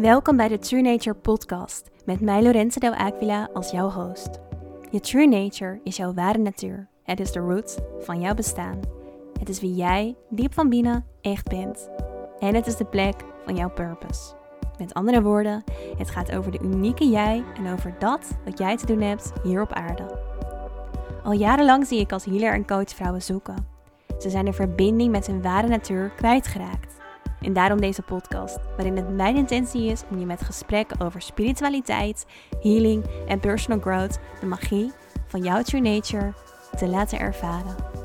Welkom bij de True Nature podcast met mij Lorenzo Del Aquila als jouw host. Je True Nature is jouw ware natuur. Het is de root van jouw bestaan. Het is wie jij diep van binnen echt bent. En het is de plek van jouw purpose. Met andere woorden, het gaat over de unieke jij en over dat wat jij te doen hebt hier op aarde. Al jarenlang zie ik als healer en coach vrouwen zoeken. Ze zijn de verbinding met hun ware natuur kwijtgeraakt. En daarom deze podcast, waarin het mijn intentie is om je met gesprekken over spiritualiteit, healing en personal growth de magie van jouw true nature te laten ervaren.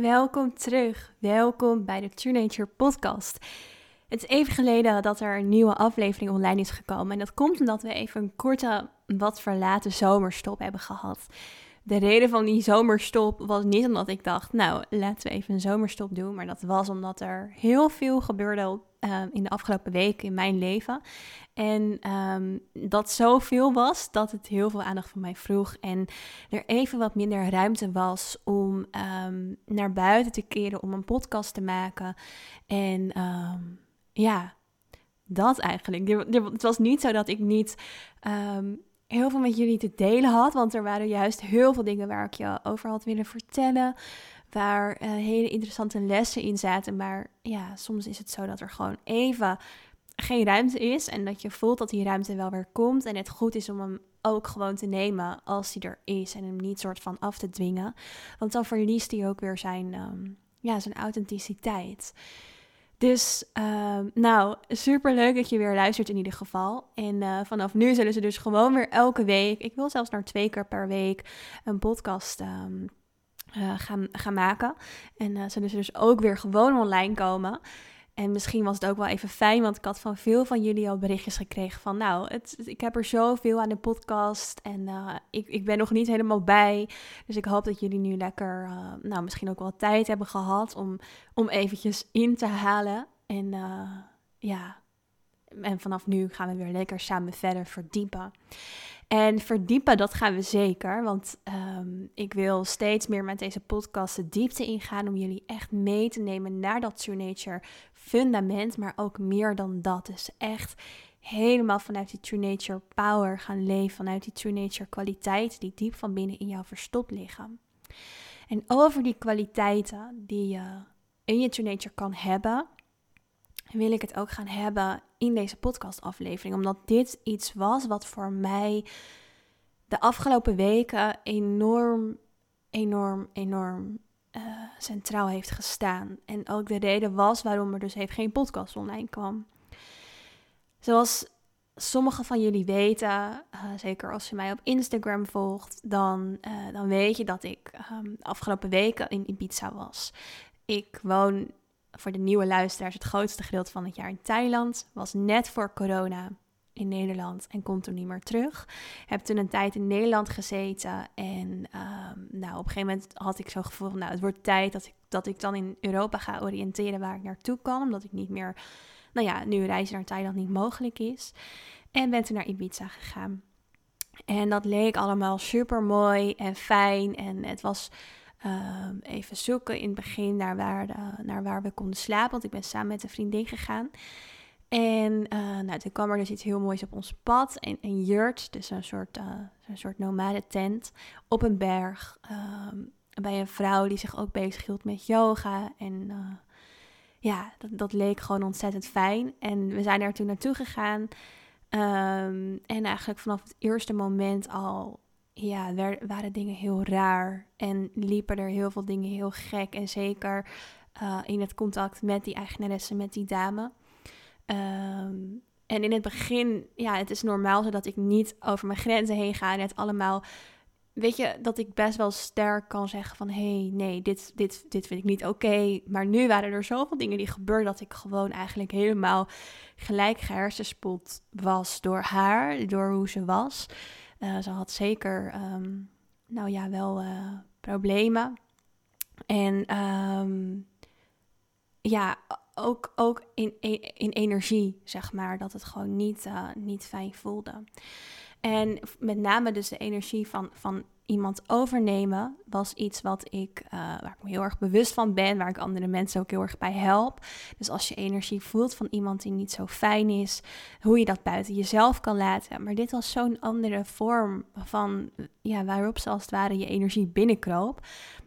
Welkom terug. Welkom bij de True Nature podcast. Het is even geleden dat er een nieuwe aflevering online is gekomen. En dat komt omdat we even een korte, wat verlaten zomerstop hebben gehad. De reden van die zomerstop was niet omdat ik dacht, nou, laten we even een zomerstop doen. Maar dat was omdat er heel veel gebeurde uh, in de afgelopen weken in mijn leven. En um, dat zoveel was dat het heel veel aandacht van mij vroeg. En er even wat minder ruimte was om um, naar buiten te keren, om een podcast te maken. En ja, dat eigenlijk. Het was niet zo dat ik niet heel veel met jullie te delen had. Want er waren juist heel veel dingen waar ik je over had willen vertellen waar uh, hele interessante lessen in zaten. Maar ja, soms is het zo dat er gewoon even geen ruimte is. En dat je voelt dat die ruimte wel weer komt. En het goed is om hem ook gewoon te nemen als die er is. En hem niet soort van af te dwingen. Want dan verliest hij ook weer zijn, um, ja, zijn authenticiteit. Dus uh, nou, super leuk dat je weer luistert in ieder geval. En uh, vanaf nu zullen ze dus gewoon weer elke week, ik wil zelfs naar twee keer per week, een podcast um, uh, gaan, gaan maken. En uh, zullen ze dus ook weer gewoon online komen. En misschien was het ook wel even fijn, want ik had van veel van jullie al berichtjes gekregen van, nou, het, ik heb er zoveel aan de podcast en uh, ik, ik ben nog niet helemaal bij. Dus ik hoop dat jullie nu lekker, nou, misschien ook wel tijd hebben gehad om, om eventjes in te halen. En ja, en vanaf nu gaan we weer lekker samen verder verdiepen. En verdiepen, dat gaan we zeker. Want um, ik wil steeds meer met deze podcast de diepte ingaan om jullie echt mee te nemen naar dat True Nature fundament. Maar ook meer dan dat. Dus echt helemaal vanuit die True Nature power gaan leven. Vanuit die True Nature kwaliteiten die diep van binnen in jou verstopt liggen. En over die kwaliteiten die je in je True Nature kan hebben, wil ik het ook gaan hebben in deze podcastaflevering. Omdat dit iets was wat voor mij de afgelopen weken enorm, enorm, enorm uh, centraal heeft gestaan. En ook de reden was waarom er dus even geen podcast online kwam. Zoals sommigen van jullie weten, uh, zeker als je mij op Instagram volgt, dan, uh, dan weet je dat ik de afgelopen weken in Ibiza was. Ik woon voor de nieuwe luisteraars het grootste gedeelte van het jaar in Thailand. Was net voor corona in Nederland en komt toen niet meer terug. Heb toen een tijd in Nederland gezeten en um, nou, op een gegeven moment had ik zo gevoel van, nou, het wordt tijd dat ik, dat ik dan in Europa ga oriënteren waar ik naartoe kan, omdat ik niet meer, nou ja, nu reizen naar Thailand niet mogelijk is. En ben toen naar Ibiza gegaan. En dat leek allemaal super mooi en fijn en het was um, even zoeken in het begin naar waar, de, naar waar we konden slapen. Want ik ben samen met een vriendin gegaan. En uh, nou, toen kwam er dus iets heel moois op ons pad. Een, een jurt, dus een soort, uh, een soort nomade tent op een berg. Um, bij een vrouw die zich ook bezig hield met yoga. En ja, dat, dat, leek gewoon ontzettend fijn. En we zijn er toen naartoe gegaan. Um, en eigenlijk vanaf het eerste moment al ja, waren dingen heel raar en liepen er heel veel dingen heel gek. En zeker uh, in het contact met die eigenaresse, met die dame. Um, en in het begin, ja, het is normaal zodat ik niet over mijn grenzen heen ga en het allemaal. Weet je, dat ik best wel sterk kan zeggen van... hé, hey, nee, dit, dit, dit vind ik niet oké. Maar nu waren er zoveel dingen die gebeurden... dat ik gewoon eigenlijk helemaal gelijk gehersenspoeld was door haar. Door hoe ze was. Uh, ze had zeker um, nou ja, wel uh, problemen. En ehm, ja, ook, ook in, in energie, zeg maar, dat het gewoon niet, uh, niet fijn voelde. En met name dus de energie van, van iemand overnemen was iets wat ik, uh, waar ik me heel erg bewust van ben, waar ik andere mensen ook heel erg bij help. Dus als je energie voelt van iemand die niet zo fijn is, hoe je dat buiten jezelf kan laten. Maar dit was zo'n andere vorm van, ja, waarop ze als het ware je energie binnenkroop.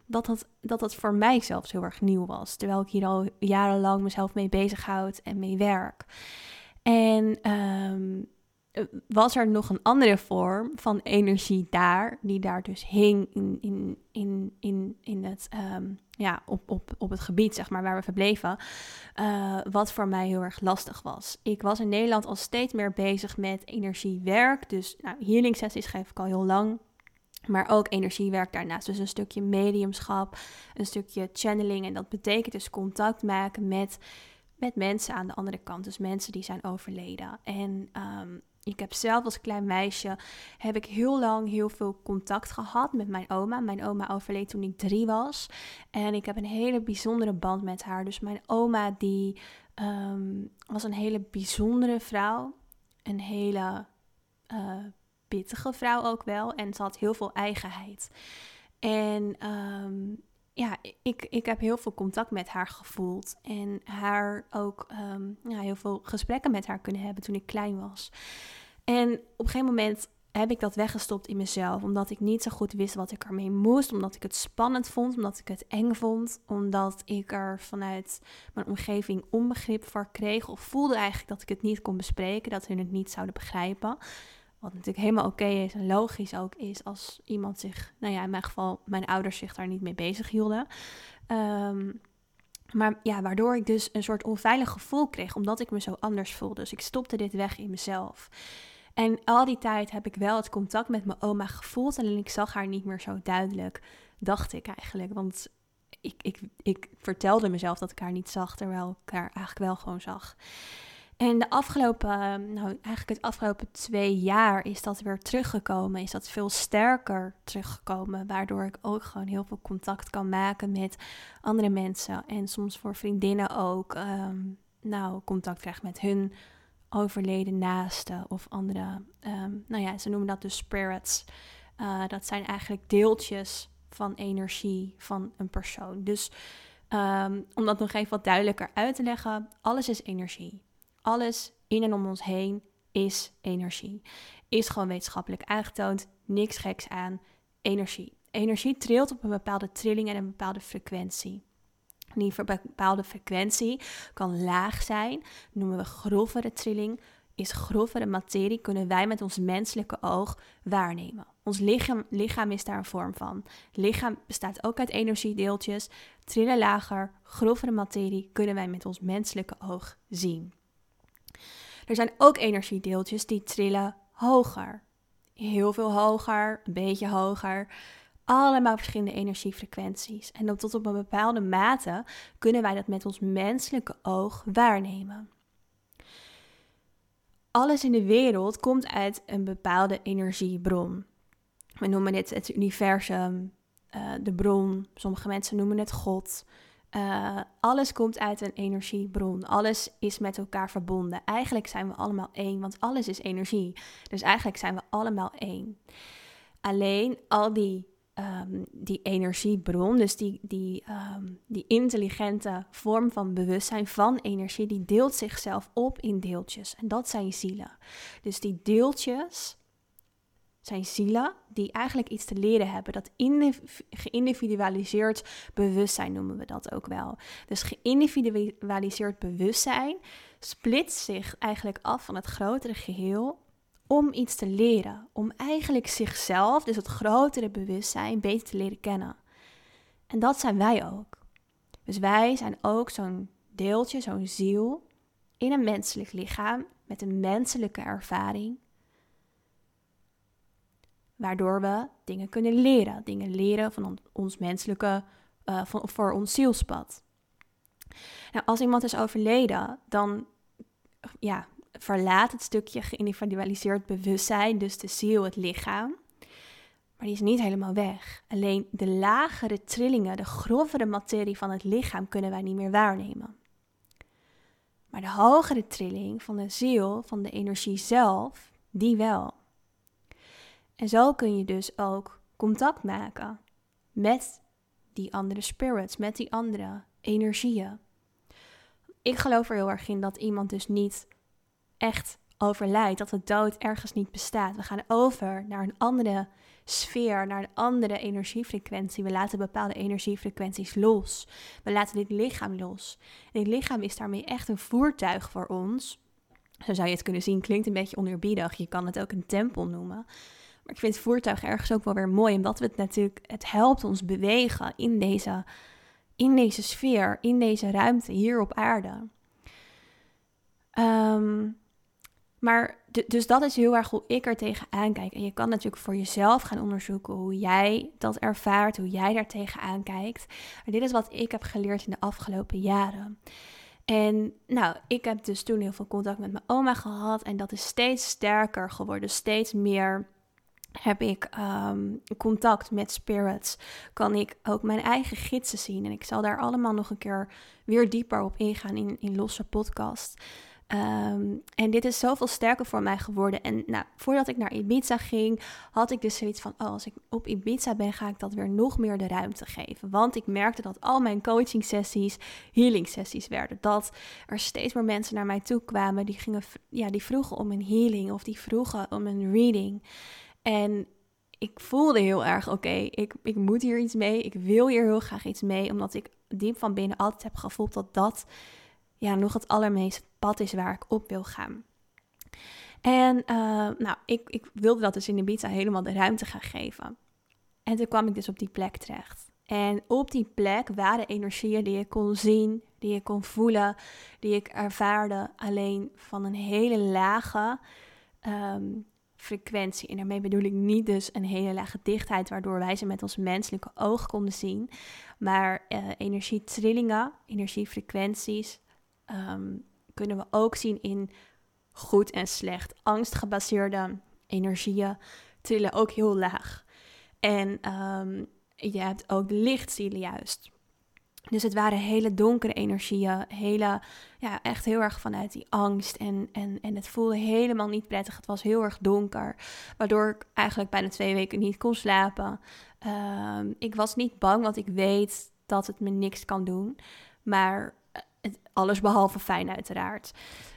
Dat dat, dat dat voor mij zelfs heel erg nieuw was. Terwijl ik hier al jarenlang mezelf mee bezighoud en mee werk. En um, eh, was er nog een andere vorm van energie daar, die daar dus hing in, in, in, in, in het, ehm, ja, op, op, op het gebied, zeg maar, waar we verbleven, uh, wat voor mij heel erg lastig was. Ik was in Nederland al steeds meer bezig met energiewerk, dus nou, healing sessies geef ik al heel lang, maar ook energiewerk daarnaast. Dus een stukje mediumschap, een stukje channeling. En dat betekent dus contact maken met, met mensen aan de andere kant. Dus mensen die zijn overleden. En um, ik heb zelf als klein meisje heb ik heel lang heel veel contact gehad met mijn oma. Mijn oma overleed toen ik drie was. En ik heb een hele bijzondere band met haar. Dus mijn oma die ehm, was een hele bijzondere vrouw. Een hele uh, pittige vrouw ook wel. En ze had heel veel eigenheid. En um, ja, ik, ik heb heel veel contact met haar gevoeld. En haar ook um, ja, heel veel gesprekken met haar kunnen hebben toen ik klein was. En op een gegeven moment heb ik dat weggestopt in mezelf. Omdat ik niet zo goed wist wat ik ermee moest. Omdat ik het spannend vond. Omdat ik het eng vond. Omdat ik er vanuit mijn omgeving onbegrip voor kreeg. Of voelde eigenlijk dat ik het niet kon bespreken. Dat hun het niet zouden begrijpen. Wat natuurlijk helemaal oké is en logisch ook is als iemand zich, nou ja, in mijn geval mijn ouders zich daar niet mee bezig hielden. Ehm, maar ja, waardoor ik dus een soort onveilig gevoel kreeg, omdat ik me zo anders voelde. Dus ik stopte dit weg in mezelf. En al die tijd heb ik wel het contact met mijn oma gevoeld. Alleen ik zag haar niet meer zo duidelijk, dacht ik eigenlijk. Want ik, ik, ik vertelde mezelf dat ik haar niet zag, terwijl ik haar eigenlijk wel gewoon zag. En de afgelopen, nou eigenlijk het afgelopen twee jaar is dat weer teruggekomen. Is dat veel sterker teruggekomen. Waardoor ik ook gewoon heel veel contact kan maken met andere mensen. En soms voor vriendinnen ook. Ehm, nou, contact krijg met hun overleden naasten of andere. Ehm, nou ja, ze noemen dat dus spirits. Uh, dat zijn eigenlijk deeltjes van energie van een persoon. Dus om dat nog even wat duidelijker uit te leggen: alles is energie alles in en om ons heen is energie. Is gewoon wetenschappelijk aangetoond, niks geks aan, energie. Energie trilt op een bepaalde trilling en een bepaalde frequentie. Die bepaalde frequentie kan laag zijn, noemen we grovere trilling. Is grovere materie kunnen wij met ons menselijke oog waarnemen. Ons lichaam, lichaam is daar een vorm van. Lichaam bestaat ook uit energiedeeltjes. Trillen lager, grovere materie kunnen wij met ons menselijke oog zien. Er zijn ook energiedeeltjes die trillen hoger. Heel veel hoger, een beetje hoger. Allemaal verschillende energiefrequenties. En tot op een bepaalde mate kunnen wij dat met ons menselijke oog waarnemen. Alles in de wereld komt uit een bepaalde energiebron. We noemen dit het universum, uh, de bron. Sommige mensen noemen het God. Uh, alles komt uit een energiebron. Alles is met elkaar verbonden. Eigenlijk zijn we allemaal één, want alles is energie. Dus eigenlijk zijn we allemaal één. Alleen al die, um, die energiebron, dus die, die, um, die intelligente vorm van bewustzijn van energie, die deelt zichzelf op in deeltjes. En dat zijn zielen. Dus die deeltjes zijn zielen die eigenlijk iets te leren hebben. Dat geïndividualiseerd bewustzijn noemen we dat ook wel. Dus geïndividualiseerd bewustzijn splitst zich eigenlijk af van het grotere geheel om iets te leren. Om eigenlijk zichzelf, dus het grotere bewustzijn, beter te leren kennen. En dat zijn wij ook. Dus wij zijn ook zo'n deeltje, zo'n ziel in een menselijk lichaam met een menselijke ervaring waardoor we dingen kunnen leren. Dingen leren van ons menselijke, uh, van, voor ons zielspad. Nou, als iemand is overleden, dan ja, verlaat het stukje geïndividualiseerd bewustzijn, dus de ziel, het lichaam. Maar die is niet helemaal weg. Alleen de lagere trillingen, de grovere materie van het lichaam kunnen wij niet meer waarnemen. Maar de hogere trilling van de ziel, van de energie zelf, die wel. En zo kun je dus ook contact maken met die andere spirits, met die andere energieën. Ik geloof er heel erg in dat iemand dus niet echt overlijdt, dat de dood ergens niet bestaat. We gaan over naar een andere sfeer, naar een andere energiefrequentie. We laten bepaalde energiefrequenties los. We laten dit lichaam los. Dit lichaam is daarmee echt een voertuig voor ons. Zo zou je het kunnen zien. Klinkt een beetje oneerbiedig. Je kan het ook een tempel noemen. Ik vind het voertuig ergens ook wel weer mooi, omdat het natuurlijk, het helpt ons bewegen in deze, in deze sfeer, in deze ruimte hier op aarde. Um, maar dus dat is heel erg hoe ik er tegenaan kijk. En je kan natuurlijk voor jezelf gaan onderzoeken hoe jij dat ervaart, hoe jij daar tegenaan kijkt. Maar dit is wat ik heb geleerd in de afgelopen jaren. En nou, ik heb dus toen heel veel contact met mijn oma gehad. En dat is steeds sterker geworden. Steeds meer heb ik um, contact met spirits. Kan ik ook mijn eigen gidsen zien. En ik zal daar allemaal nog een keer weer dieper op ingaan in, in losse podcast. Ehm, en dit is zoveel sterker voor mij geworden. En nou, voordat ik naar Ibiza ging, had ik dus zoiets van: oh, als ik op Ibiza ben, ga ik dat weer nog meer de ruimte geven. Want ik merkte dat al mijn coaching sessies healing sessies werden. Dat er steeds meer mensen naar mij toe kwamen die, gingen, ja, die vroegen om een healing of die vroegen om een reading. En ik voelde heel erg: oké, ik, ik moet hier iets mee. Ik wil hier heel graag iets mee, omdat ik diep van binnen altijd heb gevoeld dat dat ja, nog het allermeest pad is waar ik op wil gaan. En uh, nou, ik, ik wilde dat dus in de pizza helemaal de ruimte gaan geven. En toen kwam ik dus op die plek terecht. En op die plek waren energieën die ik kon zien, die ik kon voelen, die ik ervaarde, alleen van een hele lage um, frequentie. En daarmee bedoel ik niet dus een hele lage dichtheid, waardoor wij ze met ons menselijke oog konden zien, maar uh, energietrillingen, energiefrequenties, um, kunnen we ook zien in goed en slecht. Angstgebaseerde energieën trillen ook heel laag. En um, je hebt ook lichtzielen juist. Dus het waren hele donkere energieën, hele, ja, echt heel erg vanuit die angst. En, en, en het voelde helemaal niet prettig. Het was heel erg donker, waardoor ik eigenlijk bijna twee weken niet kon slapen. Um, ik was niet bang, want ik weet dat het me niks kan doen. Maar alles behalve fijn, uiteraard.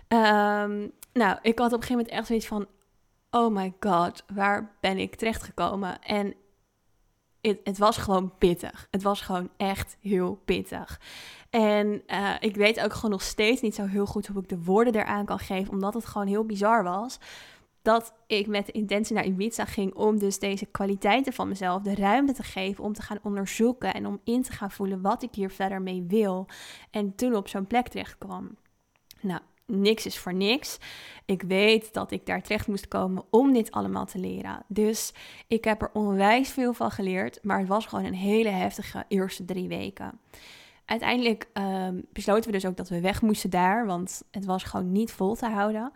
Ehm, nou, ik had op een gegeven moment echt zoiets van: oh my god, waar ben ik terechtgekomen? En het, was gewoon pittig. Het was gewoon echt heel pittig. En uh, ik weet ook gewoon nog steeds niet zo heel goed hoe ik de woorden eraan kan geven, omdat het gewoon heel bizar was dat ik met de intentie naar Ibiza ging om dus deze kwaliteiten van mezelf de ruimte te geven om te gaan onderzoeken en om in te gaan voelen wat ik hier verder mee wil. En toen op zo'n plek terecht kwam. Nou, niks is voor niks. Ik weet dat ik daar terecht moest komen om dit allemaal te leren. Dus ik heb er onwijs veel van geleerd, maar het was gewoon een hele heftige eerste drie weken. Uiteindelijk um, besloten we dus ook dat we weg moesten daar, want het was gewoon niet vol te houden.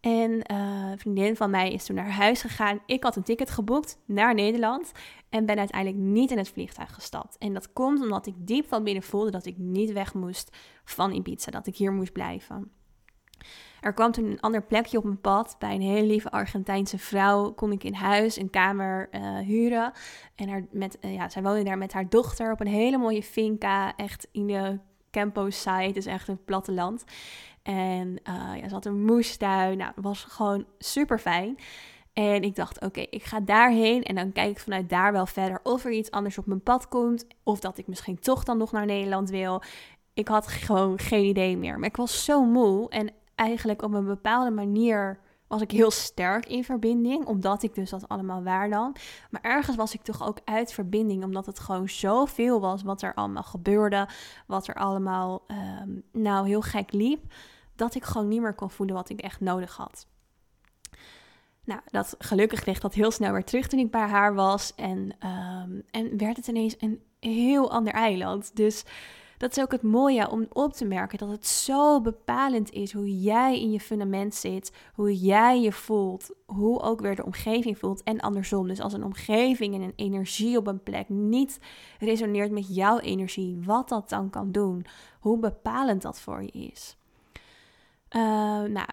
En uh, een vriendin van mij is toen naar huis gegaan. Ik had een ticket geboekt naar Nederland en ben uiteindelijk niet in het vliegtuig gestapt. En dat komt omdat ik diep van binnen voelde dat ik niet weg moest van Ibiza, dat ik hier moest blijven. Er kwam toen een ander plekje op mijn pad. Bij een hele lieve Argentijnse vrouw kon ik in huis een kamer uh, huren. En haar met, uh, ja, zij woonde daar met haar dochter op een hele mooie finca. Echt in de Campo site, dus echt een platteland. En uh, ja, ze had een moestuin. Nou, het was gewoon super fijn. En ik dacht, oké, ik ga daarheen en dan kijk ik vanuit daar wel verder of er iets anders op mijn pad komt. Of dat ik misschien toch dan nog naar Nederland wil. Ik had gewoon geen idee meer. Maar ik was zo moe en eigenlijk op een bepaalde manier was ik heel sterk in verbinding, omdat ik dus dat allemaal waarnam. Maar ergens was ik toch ook uit verbinding, omdat het gewoon zoveel was wat er allemaal gebeurde, wat er allemaal um, nou heel gek liep dat ik gewoon niet meer kon voelen wat ik echt nodig had. Nou, dat, gelukkig kreeg dat heel snel weer terug toen ik bij haar was. En, um, en werd het ineens een heel ander eiland. Dus dat is ook het mooie om op te merken dat het zo bepalend is hoe jij in je fundament zit, hoe jij je voelt, hoe ook weer de omgeving voelt en andersom. Dus als een omgeving en een energie op een plek niet resoneert met jouw energie, wat dat dan kan doen, hoe bepalend dat voor je is. Uh, nou,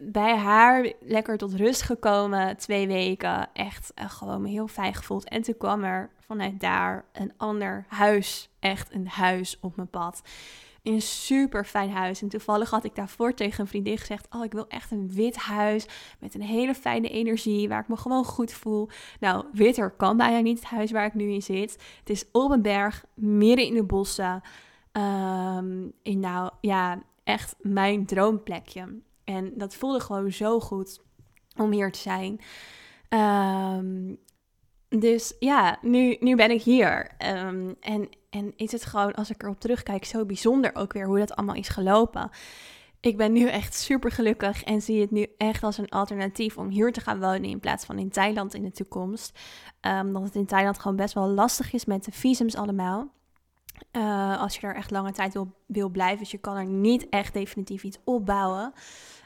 bij haar lekker tot rust gekomen, twee weken. Echt uh, gewoon me heel fijn gevoeld. En toen kwam er vanuit daar een ander huis, echt een huis op mijn pad. Een super fijn huis. En toevallig had ik daarvoor tegen een vriendin gezegd: Oh, ik wil echt een wit huis met een hele fijne energie, waar ik me gewoon goed voel. Nou, witter kan bijna niet het huis waar ik nu in zit. Het is op een berg, midden in de bossen. Um, in nou ja, echt mijn droomplekje. En dat voelde gewoon zo goed om hier te zijn. Um, dus ja, nu, nu ben ik hier. Um, en, en is het gewoon, als ik erop terugkijk, zo bijzonder ook weer hoe dat allemaal is gelopen. Ik ben nu echt super gelukkig en zie het nu echt als een alternatief om hier te gaan wonen in plaats van in Thailand in de toekomst. Um, dat het in Thailand gewoon best wel lastig is met de visums allemaal. Uh, als je er echt lange tijd wil, wil blijven. Dus je kan er niet echt definitief iets opbouwen.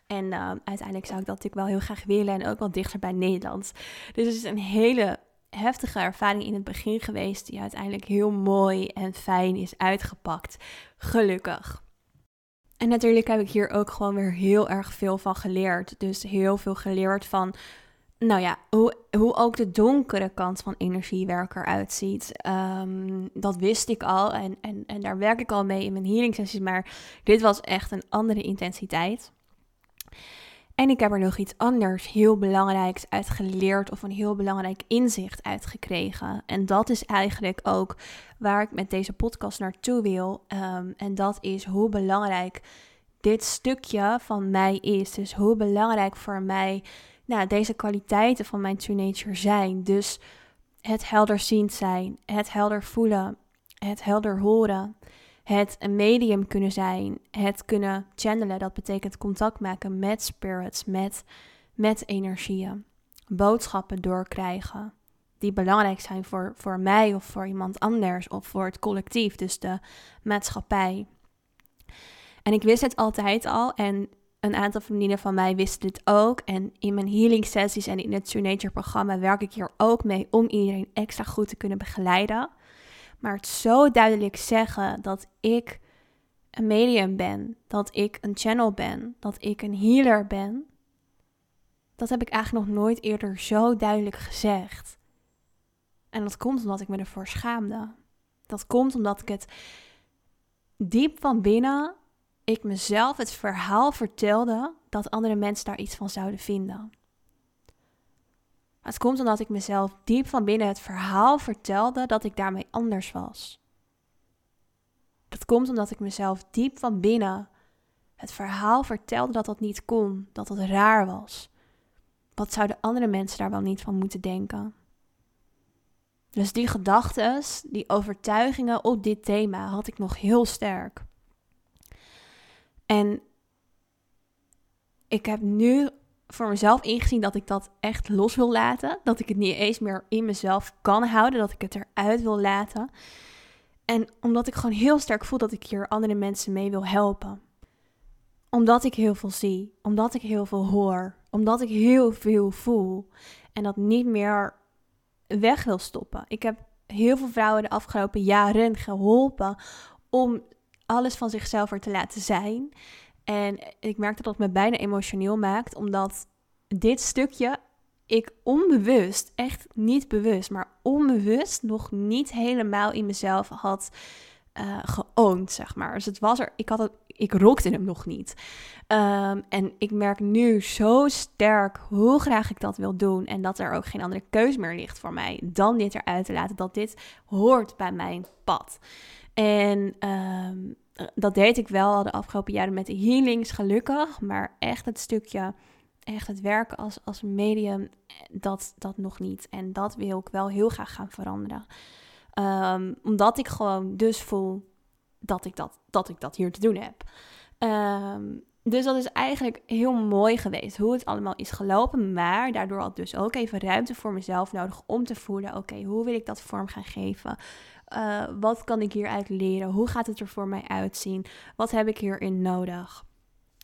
En uh, uiteindelijk zou ik dat natuurlijk wel heel graag willen en ook wel dichter bij Nederland. Dus het is een hele heftige ervaring in het begin geweest, die uiteindelijk heel mooi en fijn is uitgepakt. Gelukkig. En natuurlijk heb ik hier ook gewoon weer heel erg veel van geleerd. Dus heel veel geleerd van, nou ja, hoe, hoe ook de donkere kant van energiewerk eruit ziet. Um, dat wist ik al en, en, en daar werk ik al mee in mijn healing sessies. Maar dit was echt een andere intensiteit. En ik heb er nog iets anders heel belangrijks uit geleerd of een heel belangrijk inzicht uit gekregen. En dat is eigenlijk ook waar ik met deze podcast naartoe wil. Um, en dat is hoe belangrijk dit stukje van mij is. Dus hoe belangrijk voor mij nou, deze kwaliteiten van mijn true nature zijn. Dus het helderziend zijn, het helder voelen, het helder horen, het een medium kunnen zijn, het kunnen channelen, dat betekent contact maken met spirits, met, met energieën, boodschappen doorkrijgen die belangrijk zijn voor, voor mij of voor iemand anders of voor het collectief, dus de maatschappij. En ik wist het altijd al en een aantal vriendinnen van mij wisten dit ook. En in mijn healing sessies en in het True Nature programma werk ik hier ook mee om iedereen extra goed te kunnen begeleiden. Maar het zo duidelijk zeggen dat ik een medium ben, dat ik een channel ben, dat ik een healer ben, dat heb ik eigenlijk nog nooit eerder zo duidelijk gezegd. En dat komt omdat ik me ervoor schaamde. Dat komt omdat ik het diep van binnen, ik mezelf het verhaal vertelde dat andere mensen daar iets van zouden vinden. Het komt omdat ik mezelf diep van binnen het verhaal vertelde dat ik daarmee anders was. Dat komt omdat ik mezelf diep van binnen het verhaal vertelde dat dat niet kon, dat dat raar was. Wat zouden andere mensen daar wel niet van moeten denken? Dus die gedachten, die overtuigingen op dit thema had ik nog heel sterk. En ik heb nu voor mezelf ingezien dat ik dat echt los wil laten. Dat ik het niet eens meer in mezelf kan houden. Dat ik het eruit wil laten. En omdat ik gewoon heel sterk voel dat ik hier andere mensen mee wil helpen. Omdat ik heel veel zie. Omdat ik heel veel hoor. Omdat ik heel veel voel. En dat niet meer weg wil stoppen. Ik heb heel veel vrouwen de afgelopen jaren geholpen om alles van zichzelf er te laten zijn. En ik merkte dat het me bijna emotioneel maakt, omdat dit stukje ik onbewust, echt niet bewust, maar onbewust nog niet helemaal in mezelf had uh, geoond, zeg maar. Dus het was er, ik had het, ik rookte hem nog niet. Um, en ik merk nu zo sterk hoe graag ik dat wil doen en dat er ook geen andere keus meer ligt voor mij dan dit eruit te laten, dat dit hoort bij mijn pad. En um, dat deed ik wel al de afgelopen jaren met de healings, gelukkig. Maar echt het stukje, echt het werken als, als medium, dat, dat nog niet. En dat wil ik wel heel graag gaan veranderen. Um, omdat ik gewoon dus voel dat ik dat, dat ik dat hier te doen heb. Um, dus dat is eigenlijk heel mooi geweest hoe het allemaal is gelopen. Maar daardoor had dus ook even ruimte voor mezelf nodig om te voelen: oké, hoe wil ik dat vorm gaan geven? Uh, wat kan ik hieruit leren? Hoe gaat het er voor mij uitzien? Wat heb ik hierin nodig?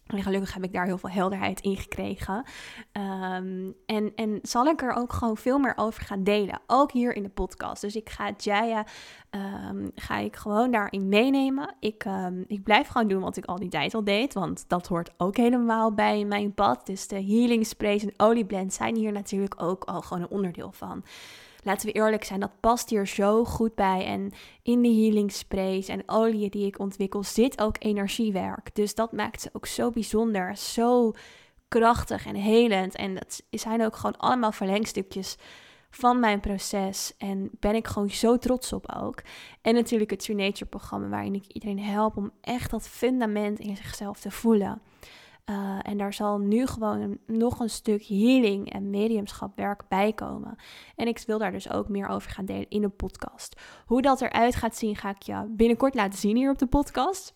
En gelukkig heb ik daar heel veel helderheid in gekregen. Ehm, en, en zal ik er ook gewoon veel meer over gaan delen. Ook hier in de podcast. Dus ik ga Jaya um, ga ik gewoon daarin meenemen. Ik, um, ik blijf gewoon doen wat ik al die tijd al deed. Want dat hoort ook helemaal bij mijn pad. Dus de healing sprays en olieblends zijn hier natuurlijk ook al gewoon een onderdeel van laten we eerlijk zijn, dat past hier zo goed bij. En in de healing sprays en oliën die ik ontwikkel zit ook energiewerk. Dus dat maakt ze ook zo bijzonder, zo krachtig en helend. En dat zijn ook gewoon allemaal verlengstukjes van mijn proces. En ben ik gewoon zo trots op ook. En natuurlijk het True Nature programma waarin ik iedereen help om echt dat fundament in zichzelf te voelen. Uh, en daar zal nu gewoon nog een stuk healing en mediumschapwerk bij komen. En ik wil daar dus ook meer over gaan delen in de podcast. Hoe dat eruit gaat zien, ga ik je binnenkort laten zien hier op de podcast.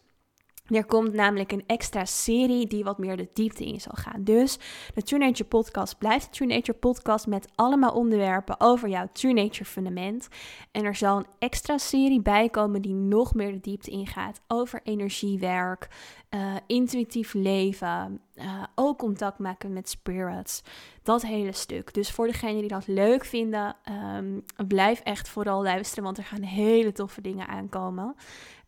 Er komt namelijk een extra serie die wat meer de diepte in zal gaan. Dus de True Nature Podcast blijft de True Nature Podcast met allemaal onderwerpen over jouw True Nature fundament. En er zal een extra serie bij komen die nog meer de diepte ingaat over energiewerk, uh, intuïtief leven, uh, ook contact maken met spirits. Dat hele stuk. Dus voor degenen die dat leuk vinden, um, blijf echt vooral luisteren, want er gaan hele toffe dingen aankomen.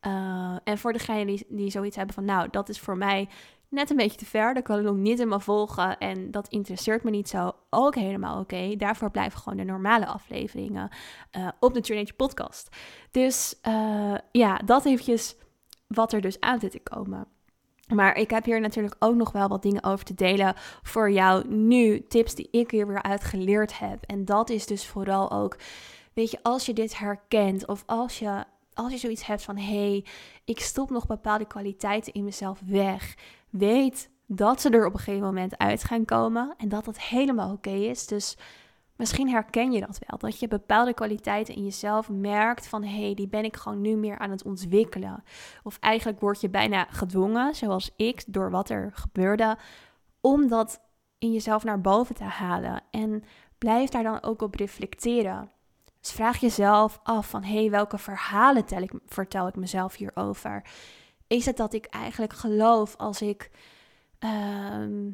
Uh, en voor degenen die, die zoiets hebben van, nou, dat is voor mij net een beetje te ver. Dat kan ik nog niet helemaal volgen en dat interesseert me niet zo. Ook helemaal oké. Daarvoor blijven gewoon de normale afleveringen uh, op de Teenage Podcast. Dus uh, ja, dat eventjes wat er dus aan zit te komen. Maar ik heb hier natuurlijk ook nog wel wat dingen over te delen voor jou nu. Tips die ik hier weer uitgeleerd heb. En dat is dus vooral ook, weet je, als je dit herkent of als je, als je zoiets hebt van hé, hey, ik stop nog bepaalde kwaliteiten in mezelf weg. Weet dat ze er op een gegeven moment uit gaan komen en dat dat helemaal oké is. Dus Misschien herken je dat wel, dat je bepaalde kwaliteiten in jezelf merkt van hé, hey, die ben ik gewoon nu meer aan het ontwikkelen. Of eigenlijk word je bijna gedwongen, zoals ik, door wat er gebeurde, om dat in jezelf naar boven te halen. En blijf daar dan ook op reflecteren. Dus vraag jezelf af van hé, hey, welke verhalen tel ik, vertel ik mezelf hierover? Is het dat ik eigenlijk geloof als ik ehm,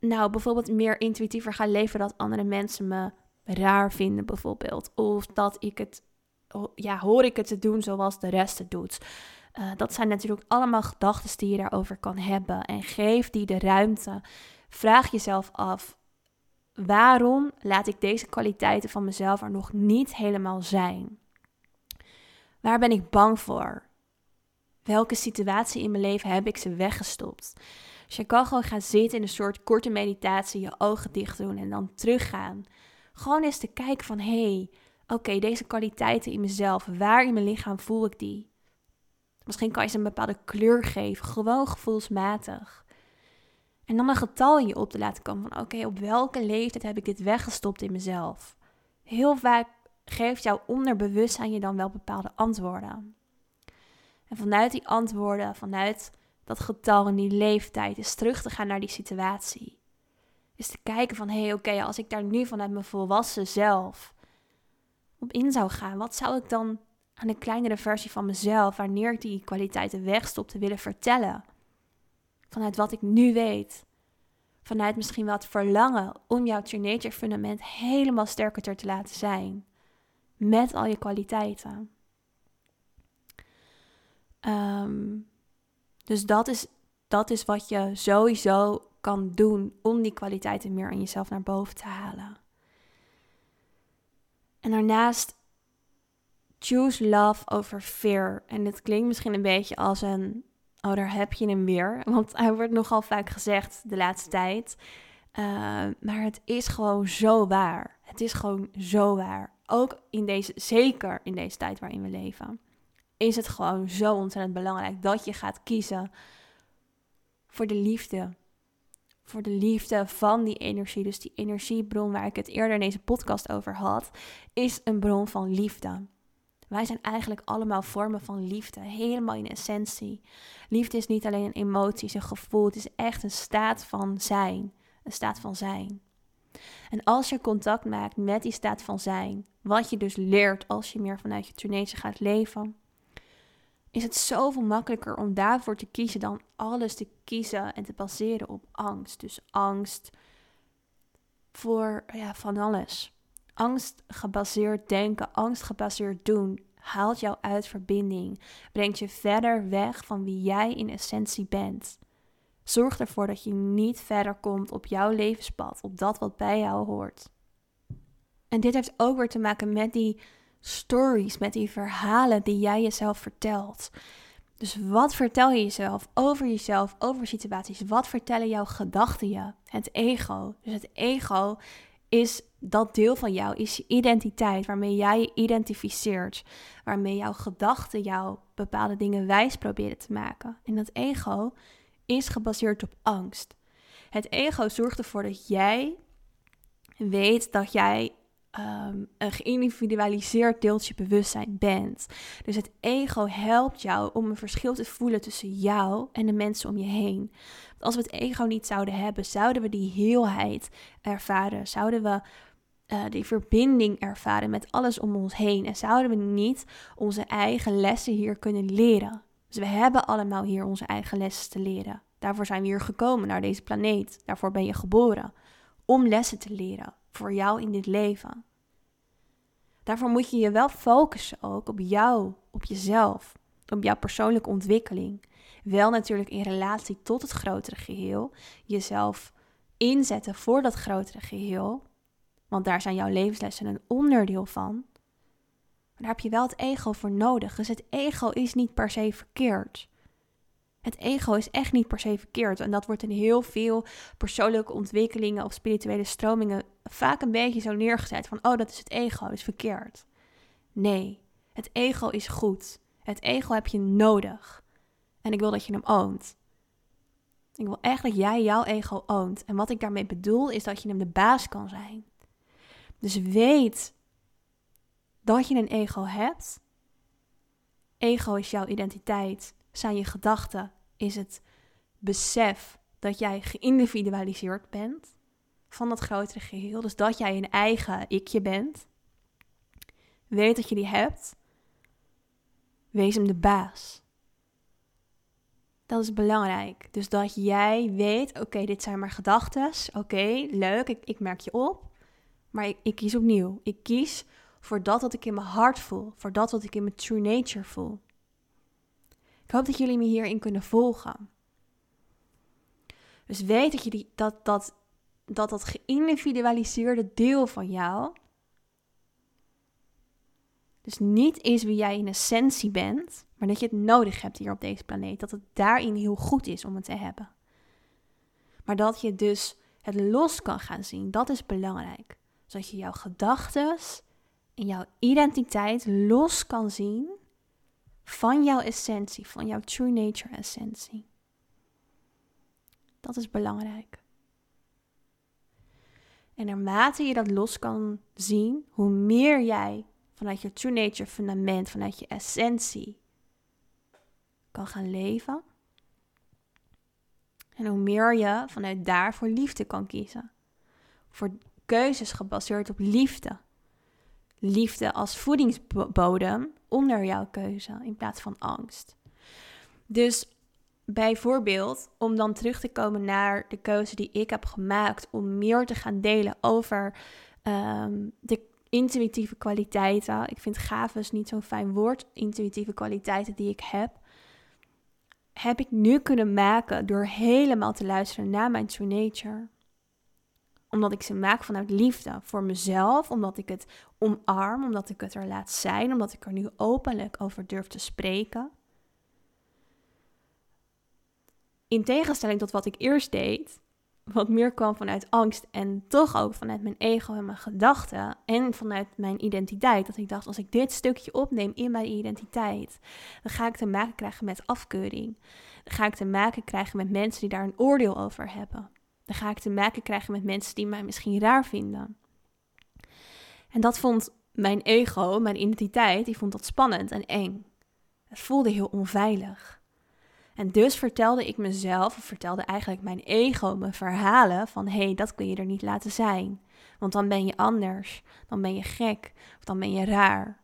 nou bijvoorbeeld meer intuïtiever ga leven dat andere mensen me raar vinden bijvoorbeeld. Of dat ik het, ja, hoor ik het te doen zoals de rest het doet. Uh, dat zijn natuurlijk allemaal gedachten die je daarover kan hebben. En geef die de ruimte. Vraag jezelf af, waarom laat ik deze kwaliteiten van mezelf er nog niet helemaal zijn? Waar ben ik bang voor? Welke situatie in mijn leven heb ik ze weggestopt? Dus je kan gewoon gaan zitten in een soort korte meditatie, je ogen dicht doen en dan teruggaan gewoon eens te kijken van, hé, hey, oké, deze kwaliteiten in mezelf, waar in mijn lichaam voel ik die? Misschien kan je ze een bepaalde kleur geven, gewoon gevoelsmatig. En dan een getal in je op te laten komen van, oké, op welke leeftijd heb ik dit weggestopt in mezelf? Heel vaak geeft jouw onderbewustzijn je dan wel bepaalde antwoorden. En vanuit die antwoorden, vanuit dat getal en die leeftijd, is terug te gaan naar die situatie. Is te kijken van, hé, hey, oké, als ik daar nu vanuit mijn volwassen zelf op in zou gaan, wat zou ik dan aan een kleinere versie van mezelf, wanneer ik die kwaliteiten wegstop, te willen vertellen? Vanuit wat ik nu weet. Vanuit misschien wat verlangen om jouw True Nature fundament helemaal sterker te laten zijn. Met al je kwaliteiten. Ehm, dus dat is, dat is wat je sowieso kan doen om die kwaliteiten meer in jezelf naar boven te halen. En daarnaast choose love over fear. En dit klinkt misschien een beetje als een, oh daar heb je hem weer. Want hij wordt nogal vaak gezegd de laatste tijd. Uh, maar het is gewoon zo waar. Het is gewoon zo waar. Ook in deze, zeker in deze tijd waarin we leven, is het gewoon zo ontzettend belangrijk dat je gaat kiezen voor de liefde voor de liefde van die energie. Dus die energiebron waar ik het eerder in deze podcast over had, is een bron van liefde. Wij zijn eigenlijk allemaal vormen van liefde, helemaal in essentie. Liefde is niet alleen een emotie, een gevoel, het is echt een staat van zijn. Een staat van zijn. En als je contact maakt met die staat van zijn, wat je dus leert als je meer vanuit je turnage gaat leven, is het zoveel makkelijker om daarvoor te kiezen dan alles te kiezen en te baseren op angst. Dus angst voor ja, van alles. Angst gebaseerd denken, angst gebaseerd doen, haalt jou uit verbinding, brengt je verder weg van wie jij in essentie bent. Zorg ervoor dat je niet verder komt op jouw levenspad, op dat wat bij jou hoort. En dit heeft ook weer te maken met die stories, met die verhalen die jij jezelf vertelt. Dus wat vertel je jezelf over jezelf, over situaties? Wat vertellen jouw gedachten je? Het ego. Dus het ego is dat deel van jou, is je identiteit, waarmee jij je identificeert, waarmee jouw gedachten jou bepaalde dingen wijs proberen te maken. En dat ego is gebaseerd op angst. Het ego zorgt ervoor dat jij weet dat jij Ehm, een geïndividualiseerd deeltje bewustzijn bent. Dus het ego helpt jou om een verschil te voelen tussen jou en de mensen om je heen. als we het ego niet zouden hebben, zouden we die heelheid ervaren. Zouden we uh, die verbinding ervaren met alles om ons heen. En zouden we niet onze eigen lessen hier kunnen leren. Dus we hebben allemaal hier onze eigen lessen te leren. Daarvoor zijn we hier gekomen naar deze planeet. Daarvoor ben je geboren. Om lessen te leren voor jou in dit leven. Daarvoor moet je je wel focussen ook op jou, op jezelf, op jouw persoonlijke ontwikkeling. Wel natuurlijk in relatie tot het grotere geheel. Jezelf inzetten voor dat grotere geheel. Want daar zijn jouw levenslessen een onderdeel van. Maar daar heb je wel het ego voor nodig. Dus het ego is niet per se verkeerd. Het ego is echt niet per se verkeerd. En dat wordt in heel veel persoonlijke ontwikkelingen of spirituele stromingen vaak een beetje zo neergezet. Van, oh, dat is het ego, dat is verkeerd. Nee, het ego is goed. Het ego heb je nodig. En ik wil dat je hem oont. Ik wil echt dat jij jouw ego oont. En wat ik daarmee bedoel is dat je hem de baas kan zijn. Dus weet dat je een ego hebt. Ego is jouw identiteit, zijn je gedachten, is het besef dat jij geïndividualiseerd bent van dat grotere geheel. Dus dat jij een eigen ikje bent. Weet dat je die hebt. Wees hem de baas. Dat is belangrijk. Dus dat jij weet, oké, dit zijn maar gedachten. Oké, leuk, ik, ik merk je op. Maar ik, kies opnieuw. Ik kies voor dat wat ik in mijn hart voel. Voor dat wat ik in mijn true nature voel. Ik hoop dat jullie me hierin kunnen volgen. Dus weet dat je die, dat, dat, dat, dat geïndividualiseerde deel van jou. Dus niet is wie jij in essentie bent, maar dat je het nodig hebt hier op deze planeet. Dat het daarin heel goed is om het te hebben. Maar dat je dus het los kan gaan zien, dat is belangrijk. Zodat je jouw gedachten en jouw identiteit los kan zien van jouw essentie, van jouw true nature essentie. Dat is belangrijk. En naarmate je dat los kan zien, hoe meer jij vanuit je true nature fundament, vanuit je essentie kan gaan leven. En hoe meer je vanuit daar voor liefde kan kiezen. Voor keuzes gebaseerd op liefde. Liefde als voedingsbodem onder jouw keuze in plaats van angst. Dus bijvoorbeeld, om dan terug te komen naar de keuze die ik heb gemaakt om meer te gaan delen over um, de intuïtieve kwaliteiten. Ik vind gaves niet zo'n fijn woord, intuïtieve kwaliteiten die ik heb. Heb ik nu kunnen maken door helemaal te luisteren naar mijn true nature omdat ik ze maak vanuit liefde voor mezelf, omdat ik het omarm, omdat ik het er laat zijn, omdat ik er nu openlijk over durf te spreken. In tegenstelling tot wat ik eerst deed, wat meer kwam vanuit angst en toch ook vanuit mijn ego en mijn gedachten en vanuit mijn identiteit. Dat ik dacht, als ik dit stukje opneem in mijn identiteit, dan ga ik te maken krijgen met afkeuring. Dan ga ik te maken krijgen met mensen die daar een oordeel over hebben. Dan ga ik te maken krijgen met mensen die mij misschien raar vinden. En dat vond mijn ego, mijn identiteit, die vond dat spannend en eng. Het voelde heel onveilig. En dus vertelde ik mezelf, of vertelde eigenlijk mijn ego me verhalen van hé, hey, dat kun je er niet laten zijn. Want dan ben je anders, dan ben je gek, of dan ben je raar.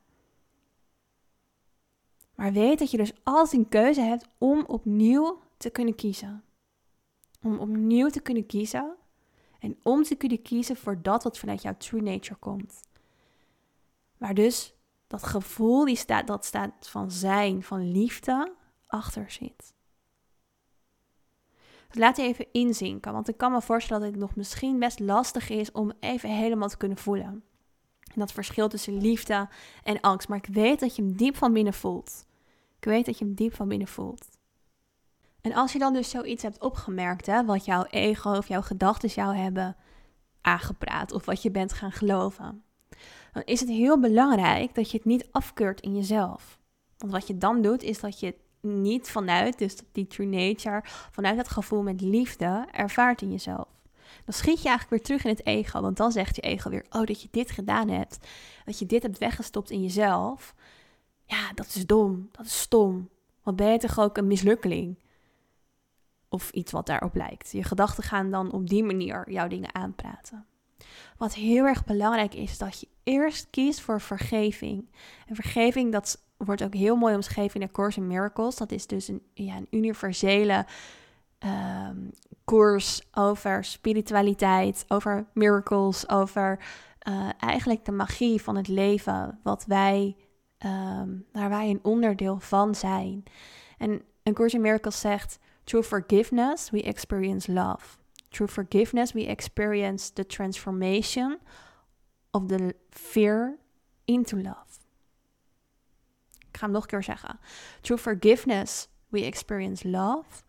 Maar weet dat je dus altijd een keuze hebt om opnieuw te kunnen kiezen. Om opnieuw te kunnen kiezen en om te kunnen kiezen voor dat wat vanuit jouw true nature komt. Waar dus dat gevoel, die staat, dat staat van zijn, van liefde, achter zit. Dus laat je even inzinken, want ik kan me voorstellen dat het nog misschien best lastig is om even helemaal te kunnen voelen. En dat verschil tussen liefde en angst. Maar ik weet dat je hem diep van binnen voelt. Ik weet dat je hem diep van binnen voelt. En als je dan dus zoiets hebt opgemerkt, hè, wat jouw ego of jouw gedachten jou hebben aangepraat of wat je bent gaan geloven, dan is het heel belangrijk dat je het niet afkeurt in jezelf. Want wat je dan doet, is dat je het niet vanuit, dus die true nature, vanuit dat gevoel met liefde ervaart in jezelf. Dan schiet je eigenlijk weer terug in het ego, want dan zegt je ego weer, oh, dat je dit gedaan hebt, dat je dit hebt weggestopt in jezelf. Ja, dat is dom, dat is stom. Wat ben je toch ook een mislukkeling? Of iets wat daarop lijkt. Je gedachten gaan dan op die manier jouw dingen aanpraten. Wat heel erg belangrijk is, dat je eerst kiest voor vergeving. En vergeving, dat wordt ook heel mooi omschreven in de Course in Miracles. Dat is dus een, ja, een universele um, koers over spiritualiteit, over miracles, over uh, eigenlijk de magie van het leven, wat wij, um, waar wij een onderdeel van zijn. En een Course in Miracles zegt, through forgiveness we experience love. Through forgiveness we experience the transformation of the fear into love. Ik ga hem nog een keer zeggen. Through forgiveness we experience love.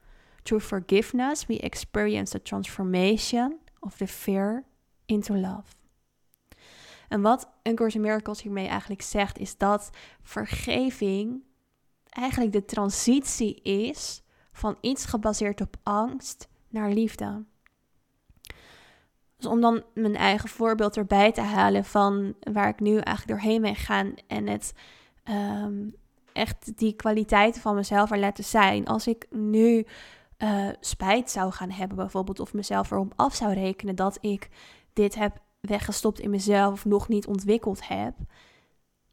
Through forgiveness we experience the transformation of the fear into love. En wat een Course in Miracles hiermee eigenlijk zegt, is dat vergeving eigenlijk de transitie is van iets gebaseerd op angst naar liefde. Dus om dan mijn eigen voorbeeld erbij te halen van waar ik nu eigenlijk doorheen ben gaan en het um, echt die kwaliteiten van mezelf er laten zijn. Als ik nu uh, spijt zou gaan hebben bijvoorbeeld of mezelf erom af zou rekenen dat ik dit heb weggestopt in mezelf of nog niet ontwikkeld heb,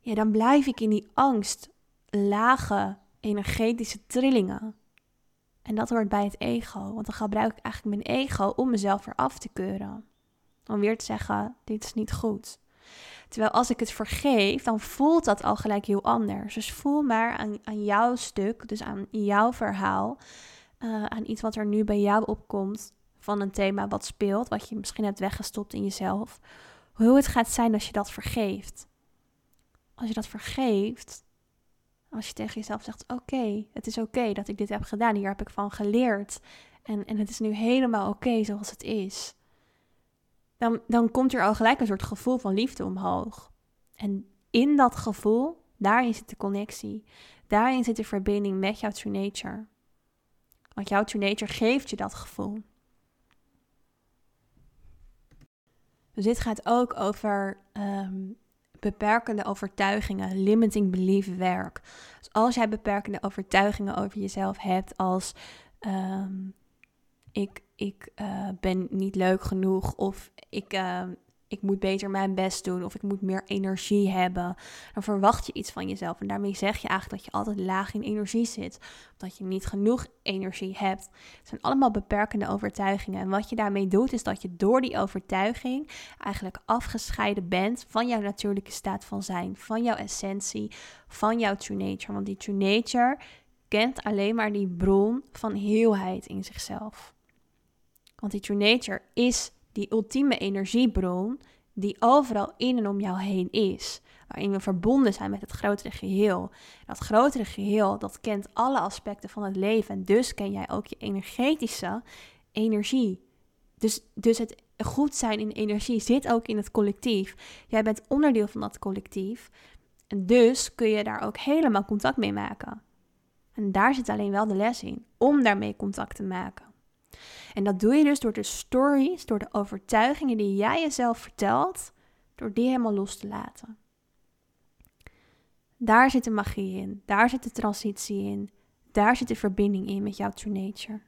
ja, dan blijf ik in die angst, lage energetische trillingen. En dat hoort bij het ego, want dan gebruik ik eigenlijk mijn ego om mezelf eraf te keuren. Om weer te zeggen, dit is niet goed. Terwijl als ik het vergeef, dan voelt dat al gelijk heel anders. Dus voel maar aan, aan jouw stuk, dus aan jouw verhaal, uh, aan iets wat er nu bij jou opkomt van een thema wat speelt, wat je misschien hebt weggestopt in jezelf. Hoe het gaat zijn als je dat vergeeft. Als je dat vergeeft, als je tegen jezelf zegt: Oké, het is oké dat ik dit heb gedaan, hier heb ik van geleerd. En, en het is nu helemaal oké zoals het is dan, dan komt er al gelijk een soort gevoel van liefde omhoog. En in dat gevoel, daarin zit de connectie. Daarin zit de verbinding met jouw true nature. Want jouw true nature geeft je dat gevoel. Dus dit gaat ook over ehm, beperkende overtuigingen, limiting belief werk. Dus als jij beperkende overtuigingen over jezelf hebt als ehm, ik, ik uh, ben niet leuk genoeg of ik, uh, ik moet beter mijn best doen of ik moet meer energie hebben. Dan verwacht je iets van jezelf en daarmee zeg je eigenlijk dat je altijd laag in energie zit. Dat je niet genoeg energie hebt. Het zijn allemaal beperkende overtuigingen. En wat je daarmee doet is dat je door die overtuiging eigenlijk afgescheiden bent van jouw natuurlijke staat van zijn, van jouw essentie, van jouw true nature. Want die true nature kent alleen maar die bron van heelheid in zichzelf. Want die true nature is die ultieme energiebron die overal in en om jou heen is. Waarin we verbonden zijn met het grotere geheel. Dat grotere geheel, dat kent alle aspecten van het leven. En dus ken jij ook je energetische energie. Dus, dus het goed zijn in energie zit ook in het collectief. Jij bent onderdeel van dat collectief. En dus kun je daar ook helemaal contact mee maken. En daar zit alleen wel de les in, om daarmee contact te maken. En dat doe je dus door de stories, door de overtuigingen die jij jezelf vertelt, door die helemaal los te laten. Daar zit de magie in. Daar zit de transitie in. Daar zit de verbinding in met jouw true nature.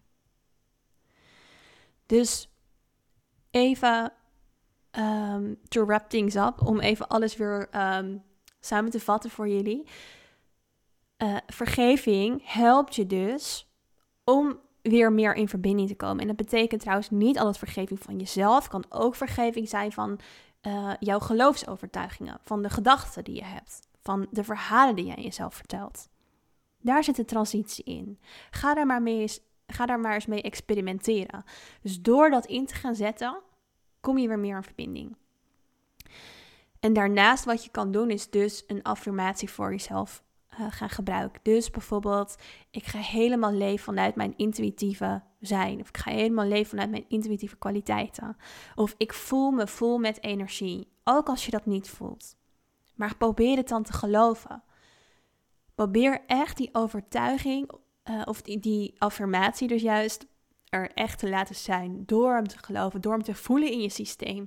Dus even um, to wrap things up, om even alles weer um, samen te vatten voor jullie. Uh, vergeving helpt je dus om weer meer in verbinding te komen. En dat betekent trouwens niet altijd vergeving van jezelf. kan ook vergeving zijn van uh, jouw geloofsovertuigingen, van de gedachten die je hebt, van de verhalen die jij jezelf vertelt. Daar zit de transitie in. Ga daar maar, mee eens, ga daar maar eens mee experimenteren. Dus door dat in te gaan zetten, kom je weer meer in verbinding. En daarnaast wat je kan doen is dus een affirmatie voor jezelf uh, gaan gebruiken. Dus bijvoorbeeld, ik ga helemaal leven vanuit mijn intuïtieve zijn. Of ik ga helemaal leven vanuit mijn intuïtieve kwaliteiten. Of ik voel me vol met energie. Ook als je dat niet voelt. Maar probeer het dan te geloven. Probeer echt die overtuiging uh, of die, die affirmatie dus juist er echt te laten zijn. Door hem te geloven, door hem te voelen in je systeem.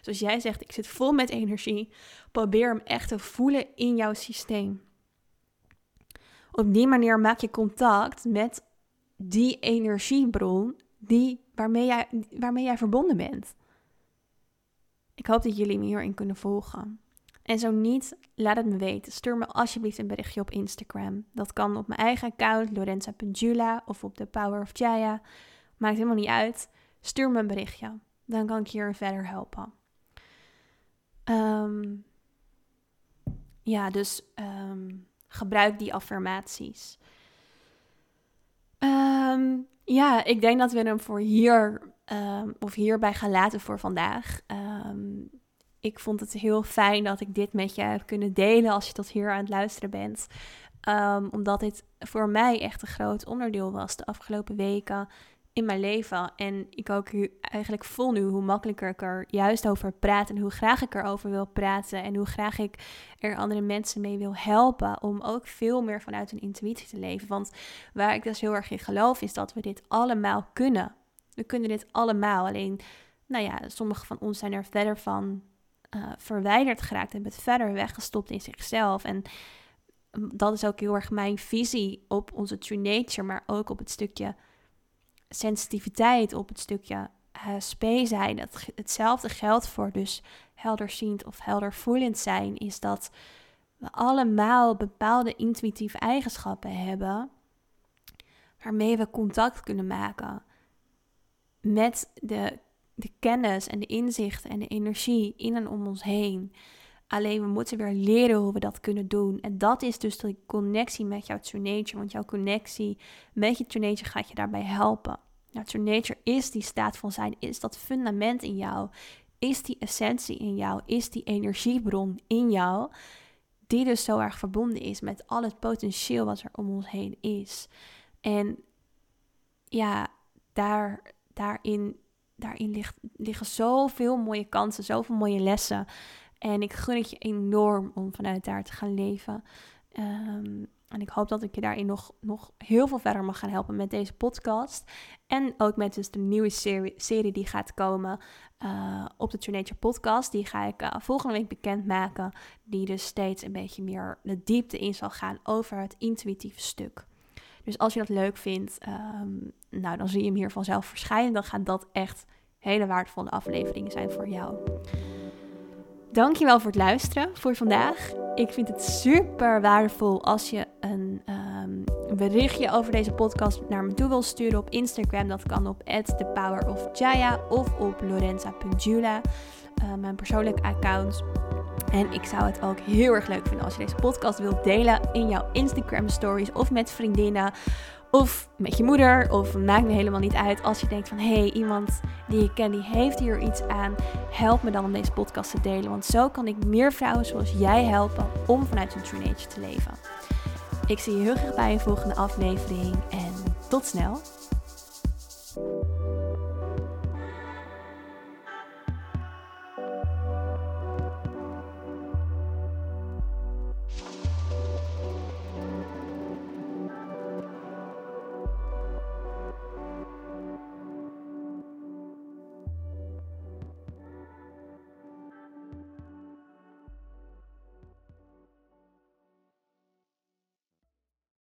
Zoals jij zegt, ik zit vol met energie. Probeer hem echt te voelen in jouw systeem. Op die manier maak je contact met die energiebron die, waarmee, jij, waarmee jij verbonden bent. Ik hoop dat jullie me hierin kunnen volgen. En zo niet, laat het me weten. Stuur me alsjeblieft een berichtje op Instagram. Dat kan op mijn eigen account, Lorenza of op de Power of Jaya. Maakt helemaal niet uit. Stuur me een berichtje. Dan kan ik je verder helpen. Ehm, ja, dus ehm, gebruik die affirmaties. Ehm, ja, ik denk dat we hem voor hier of hierbij gaan laten voor vandaag. ik vond het heel fijn dat ik dit met je heb kunnen delen als je tot hier aan het luisteren bent. omdat dit voor mij echt een groot onderdeel was de afgelopen weken in mijn leven. En ik ook eigenlijk voel nu hoe makkelijker ik er juist over praat. En hoe graag ik erover wil praten. En hoe graag ik er andere mensen mee wil helpen. Om ook veel meer vanuit een intuïtie te leven. Want waar ik dus heel erg in geloof is dat we dit allemaal kunnen. We kunnen dit allemaal. Alleen, nou ja, sommige van ons zijn er verder van uh, verwijderd geraakt. Hebben het verder weggestopt in zichzelf. En dat is ook heel erg mijn visie op onze true nature. Maar ook op het stukje sensitiviteit op het stukje uh, spe zijn. Het, hetzelfde geldt voor dus helderziend of heldervoelend zijn. Is dat we allemaal bepaalde intuïtieve eigenschappen hebben. Waarmee we contact kunnen maken met de, de kennis en de inzichten en de energie in en om ons heen. Alleen we moeten weer leren hoe we dat kunnen doen. En dat is dus de connectie met jouw true nature. Want jouw connectie met je true nature gaat je daarbij helpen. True nature is die staat van zijn, is dat fundament in jou, is die essentie in jou, is die energiebron in jou, die dus zo erg verbonden is met al het potentieel wat er om ons heen is. En ja, daar, daarin, daarin ligt, liggen zoveel mooie kansen, zoveel mooie lessen. En ik gun het je enorm om vanuit daar te gaan leven. Um, en ik hoop dat ik je daarin nog, nog heel veel verder mag gaan helpen met deze podcast. En ook met dus de nieuwe serie, serie die gaat komen uh, op de True podcast. Die ga ik uh, volgende week bekendmaken. Die dus steeds een beetje meer de diepte in zal gaan over het intuïtieve stuk. Dus als je dat leuk vindt, um, nou, dan zie je hem hier vanzelf verschijnen. Dan gaan dat echt hele waardevolle afleveringen zijn voor jou. Dankjewel voor het luisteren voor vandaag. Ik vind het super waardevol als je een um, berichtje over deze podcast naar me toe wil sturen op Instagram. Dat kan op @thepowerofjaya of op lorenza.jula, uh, mijn persoonlijke account. En ik zou het ook heel erg leuk vinden als je deze podcast wilt delen in jouw Instagram stories of met vriendinnen of met je moeder, of maakt me helemaal niet uit. Als je denkt van, hé, hey, iemand die ik ken, die heeft hier iets aan. Help me dan om deze podcast te delen. Want zo kan ik meer vrouwen zoals jij helpen om vanuit hun true nature te leven. Ik zie je heel graag bij een volgende aflevering en tot snel.